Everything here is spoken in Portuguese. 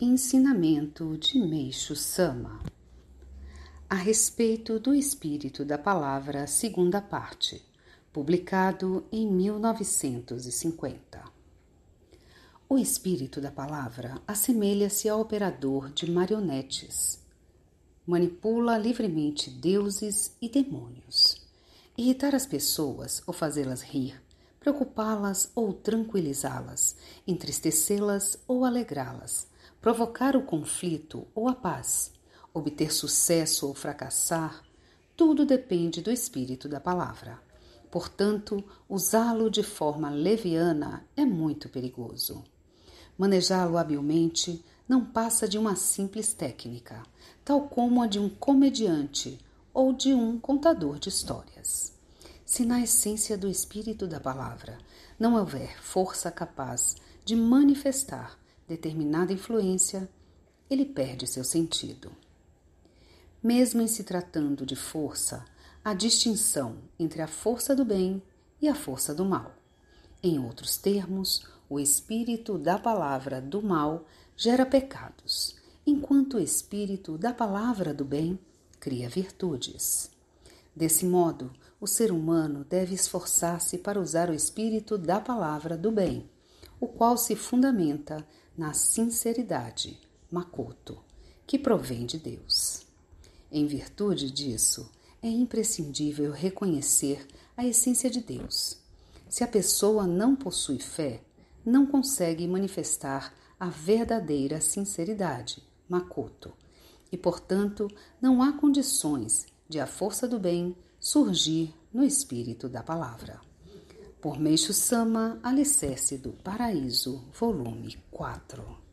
Ensinamento de Meixo Sama a respeito do espírito da palavra, segunda parte, publicado em 1950. O espírito da palavra assemelha-se ao operador de marionetes. Manipula livremente deuses e demônios. Irritar as pessoas ou fazê-las rir, preocupá-las ou tranquilizá-las, entristecê-las ou alegrá-las provocar o conflito ou a paz, obter sucesso ou fracassar, tudo depende do espírito da palavra. Portanto, usá-lo de forma leviana é muito perigoso. Manejá-lo habilmente não passa de uma simples técnica, tal como a de um comediante ou de um contador de histórias. Se na essência do espírito da palavra não houver força capaz de manifestar determinada influência, ele perde seu sentido. Mesmo em se tratando de força, há distinção entre a força do bem e a força do mal. Em outros termos, o espírito da palavra do mal gera pecados, enquanto o espírito da palavra do bem cria virtudes. Desse modo, o ser humano deve esforçar-se para usar o espírito da palavra do bem, o qual se fundamenta na sinceridade, Makoto, que provém de Deus. Em virtude disso, é imprescindível reconhecer a essência de Deus. Se a pessoa não possui fé, não consegue manifestar a verdadeira sinceridade, Makoto, e, portanto, não há condições de a força do bem surgir no espírito da palavra por Meixo Sama, Alicerce do Paraíso, volume 4.